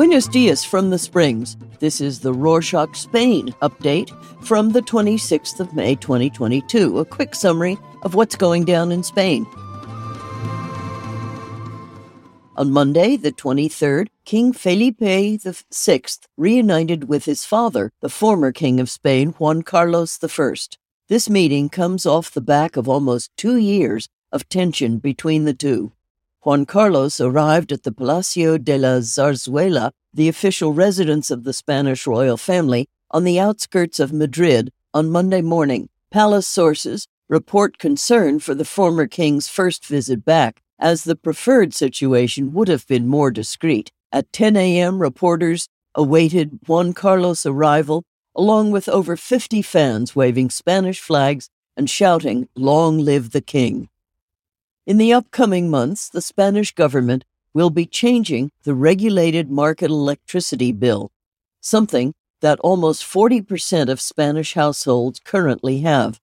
Buenos dias from the Springs. This is the Rorschach Spain update from the 26th of May 2022. A quick summary of what's going down in Spain. On Monday, the 23rd, King Felipe VI reunited with his father, the former King of Spain, Juan Carlos I. This meeting comes off the back of almost two years of tension between the two. Juan Carlos arrived at the Palacio de la Zarzuela, the official residence of the Spanish royal family, on the outskirts of Madrid on Monday morning. Palace sources report concern for the former king's first visit back, as the preferred situation would have been more discreet. At 10 a.m., reporters awaited Juan Carlos' arrival, along with over 50 fans waving Spanish flags and shouting, Long live the King. In the upcoming months, the Spanish government will be changing the regulated market electricity bill, something that almost 40% of Spanish households currently have.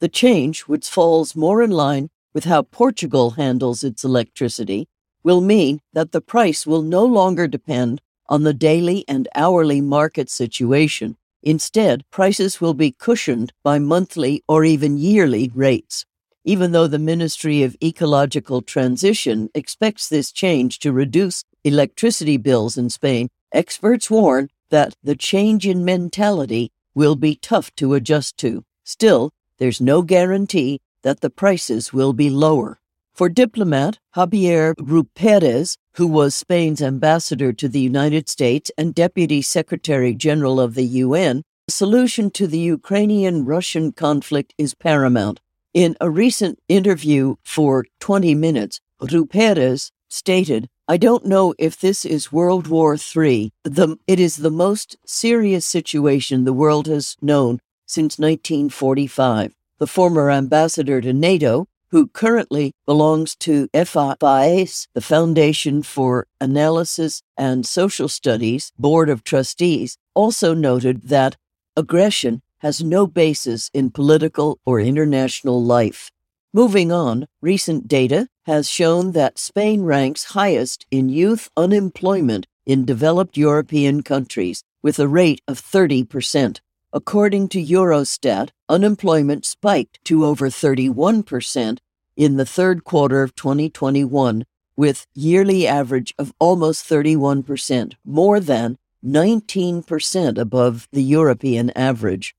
The change, which falls more in line with how Portugal handles its electricity, will mean that the price will no longer depend on the daily and hourly market situation. Instead, prices will be cushioned by monthly or even yearly rates. Even though the Ministry of Ecological Transition expects this change to reduce electricity bills in Spain, experts warn that the change in mentality will be tough to adjust to. Still, there's no guarantee that the prices will be lower. For diplomat Javier Ruperez, who was Spain's ambassador to the United States and Deputy Secretary General of the UN, the solution to the Ukrainian Russian conflict is paramount. In a recent interview for 20 Minutes, Ruperez stated, I don't know if this is World War III. The, it is the most serious situation the world has known since 1945. The former ambassador to NATO, who currently belongs to FAES, the Foundation for Analysis and Social Studies Board of Trustees, also noted that aggression has no basis in political or international life. Moving on, recent data has shown that Spain ranks highest in youth unemployment in developed European countries, with a rate of 30%. According to Eurostat, unemployment spiked to over 31% in the third quarter of 2021, with yearly average of almost 31%, more than 19% above the European average.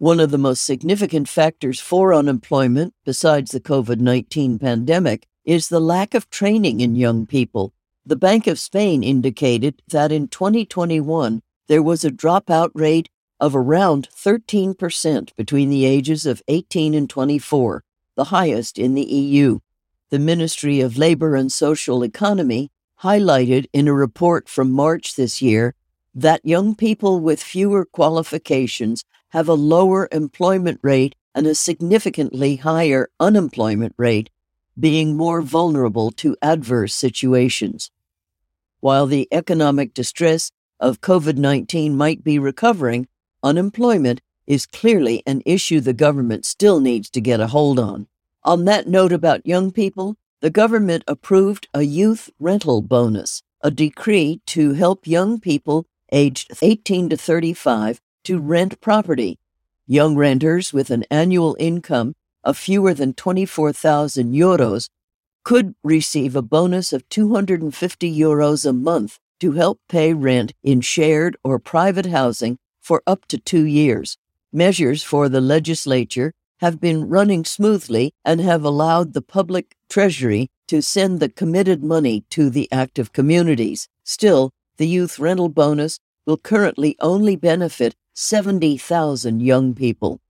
One of the most significant factors for unemployment, besides the COVID 19 pandemic, is the lack of training in young people. The Bank of Spain indicated that in 2021, there was a dropout rate of around 13% between the ages of 18 and 24, the highest in the EU. The Ministry of Labor and Social Economy highlighted in a report from March this year that young people with fewer qualifications have a lower employment rate and a significantly higher unemployment rate, being more vulnerable to adverse situations. While the economic distress of COVID 19 might be recovering, unemployment is clearly an issue the government still needs to get a hold on. On that note about young people, the government approved a youth rental bonus, a decree to help young people aged 18 to 35 to rent property. Young renters with an annual income of fewer than 24,000 euros could receive a bonus of 250 euros a month to help pay rent in shared or private housing for up to two years. Measures for the legislature have been running smoothly and have allowed the public treasury to send the committed money to the active communities. Still, the youth rental bonus will currently only benefit 70,000 young people.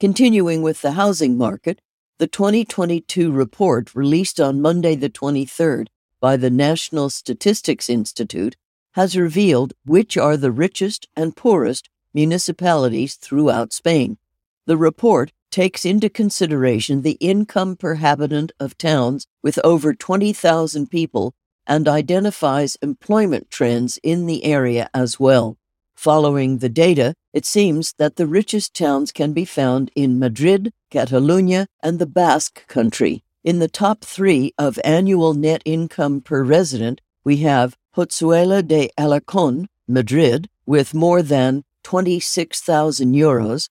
Continuing with the housing market, the 2022 report released on Monday, the 23rd, by the National Statistics Institute has revealed which are the richest and poorest municipalities throughout Spain. The report takes into consideration the income per habitant of towns with over 20,000 people and identifies employment trends in the area as well. Following the data, it seems that the richest towns can be found in Madrid, Catalonia, and the Basque Country. In the top three of annual net income per resident, we have Pozuelo de Alarcón, Madrid, with more than 26,000 euros,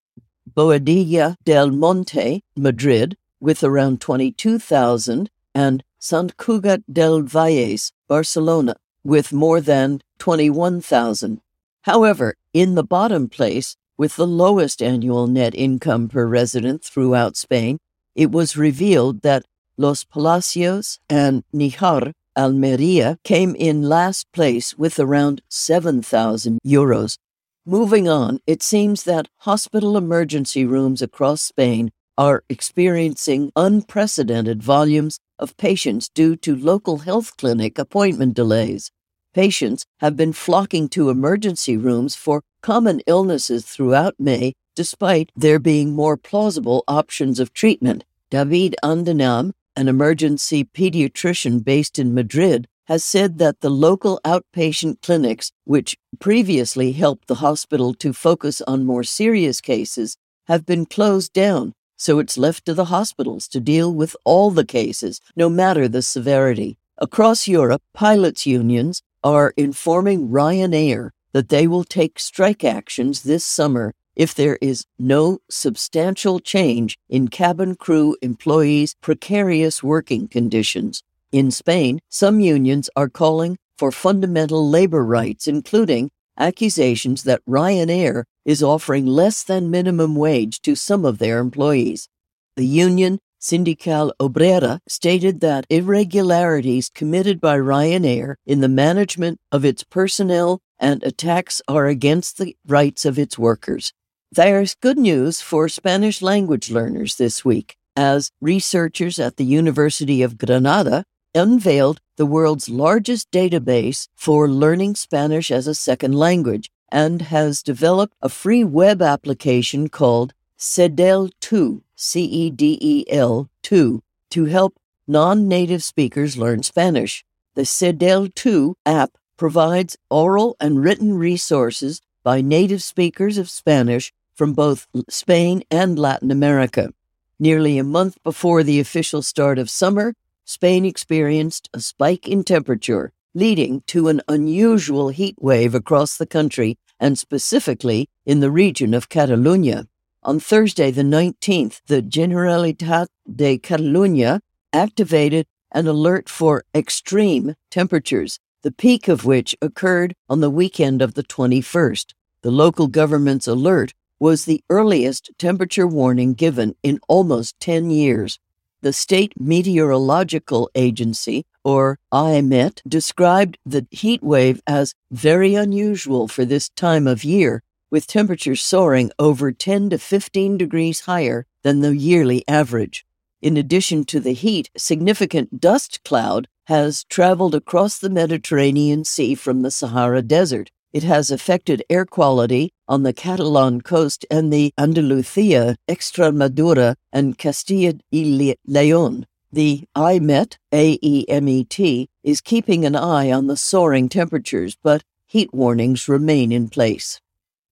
Boadilla del Monte, Madrid, with around 22,000, and Sant Cugat del Valles, Barcelona, with more than 21,000. However, in the bottom place, with the lowest annual net income per resident throughout Spain, it was revealed that Los Palacios and Níjar, Almeria, came in last place with around 7,000 euros. Moving on, it seems that hospital emergency rooms across Spain are experiencing unprecedented volumes of patients due to local health clinic appointment delays. Patients have been flocking to emergency rooms for common illnesses throughout May, despite there being more plausible options of treatment. David Andenam, an emergency pediatrician based in Madrid, has said that the local outpatient clinics, which previously helped the hospital to focus on more serious cases, have been closed down so it's left to the hospitals to deal with all the cases, no matter the severity. Across Europe, pilots' unions are informing Ryanair that they will take strike actions this summer if there is no substantial change in cabin crew employees' precarious working conditions. In Spain, some unions are calling for fundamental labor rights, including accusations that Ryanair is offering less than minimum wage to some of their employees. The union, Sindical Obrera, stated that irregularities committed by Ryanair in the management of its personnel and attacks are against the rights of its workers. There's good news for Spanish language learners this week, as researchers at the University of Granada unveiled the world's largest database for learning Spanish as a second language and has developed a free web application called CEDEL 2, C E D E L 2, to help non native speakers learn Spanish. The CEDEL 2 app provides oral and written resources by native speakers of Spanish from both Spain and Latin America. Nearly a month before the official start of summer, Spain experienced a spike in temperature, leading to an unusual heat wave across the country and specifically in the region of Catalonia. On Thursday, the 19th, the Generalitat de Catalunya activated an alert for extreme temperatures, the peak of which occurred on the weekend of the 21st. The local government's alert was the earliest temperature warning given in almost 10 years. The State Meteorological Agency, or AEMET, described the heat wave as very unusual for this time of year, with temperatures soaring over 10 to 15 degrees higher than the yearly average. In addition to the heat, significant dust cloud has traveled across the Mediterranean Sea from the Sahara Desert, it has affected air quality on the Catalan coast and the Andalucia, Extremadura, and Castilla y León. The IMET, AEMET, is keeping an eye on the soaring temperatures, but heat warnings remain in place.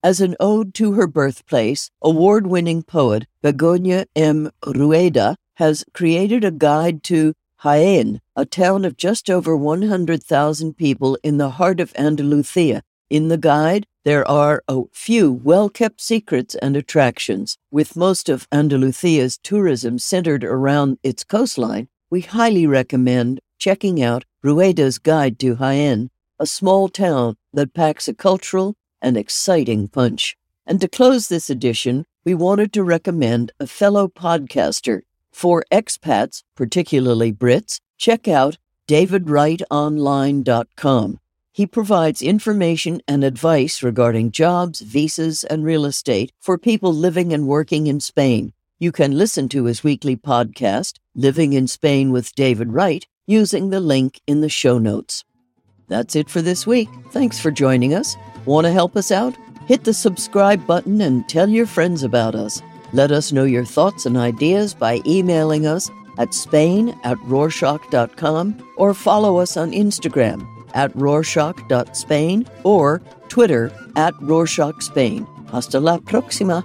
As an ode to her birthplace, award winning poet Begoña M. Rueda has created a guide to Jaén, a town of just over 100,000 people in the heart of Andalusia, in the guide, there are a few well kept secrets and attractions. With most of Andalusia's tourism centered around its coastline, we highly recommend checking out Rueda's Guide to Jaén, a small town that packs a cultural and exciting punch. And to close this edition, we wanted to recommend a fellow podcaster. For expats, particularly Brits, check out davidwrightonline.com. He provides information and advice regarding jobs, visas, and real estate for people living and working in Spain. You can listen to his weekly podcast, Living in Spain with David Wright, using the link in the show notes. That's it for this week. Thanks for joining us. Want to help us out? Hit the subscribe button and tell your friends about us. Let us know your thoughts and ideas by emailing us at spain at rorschach.com or follow us on Instagram at rorschach.spain or Twitter at Rorschach Spain. Hasta la próxima.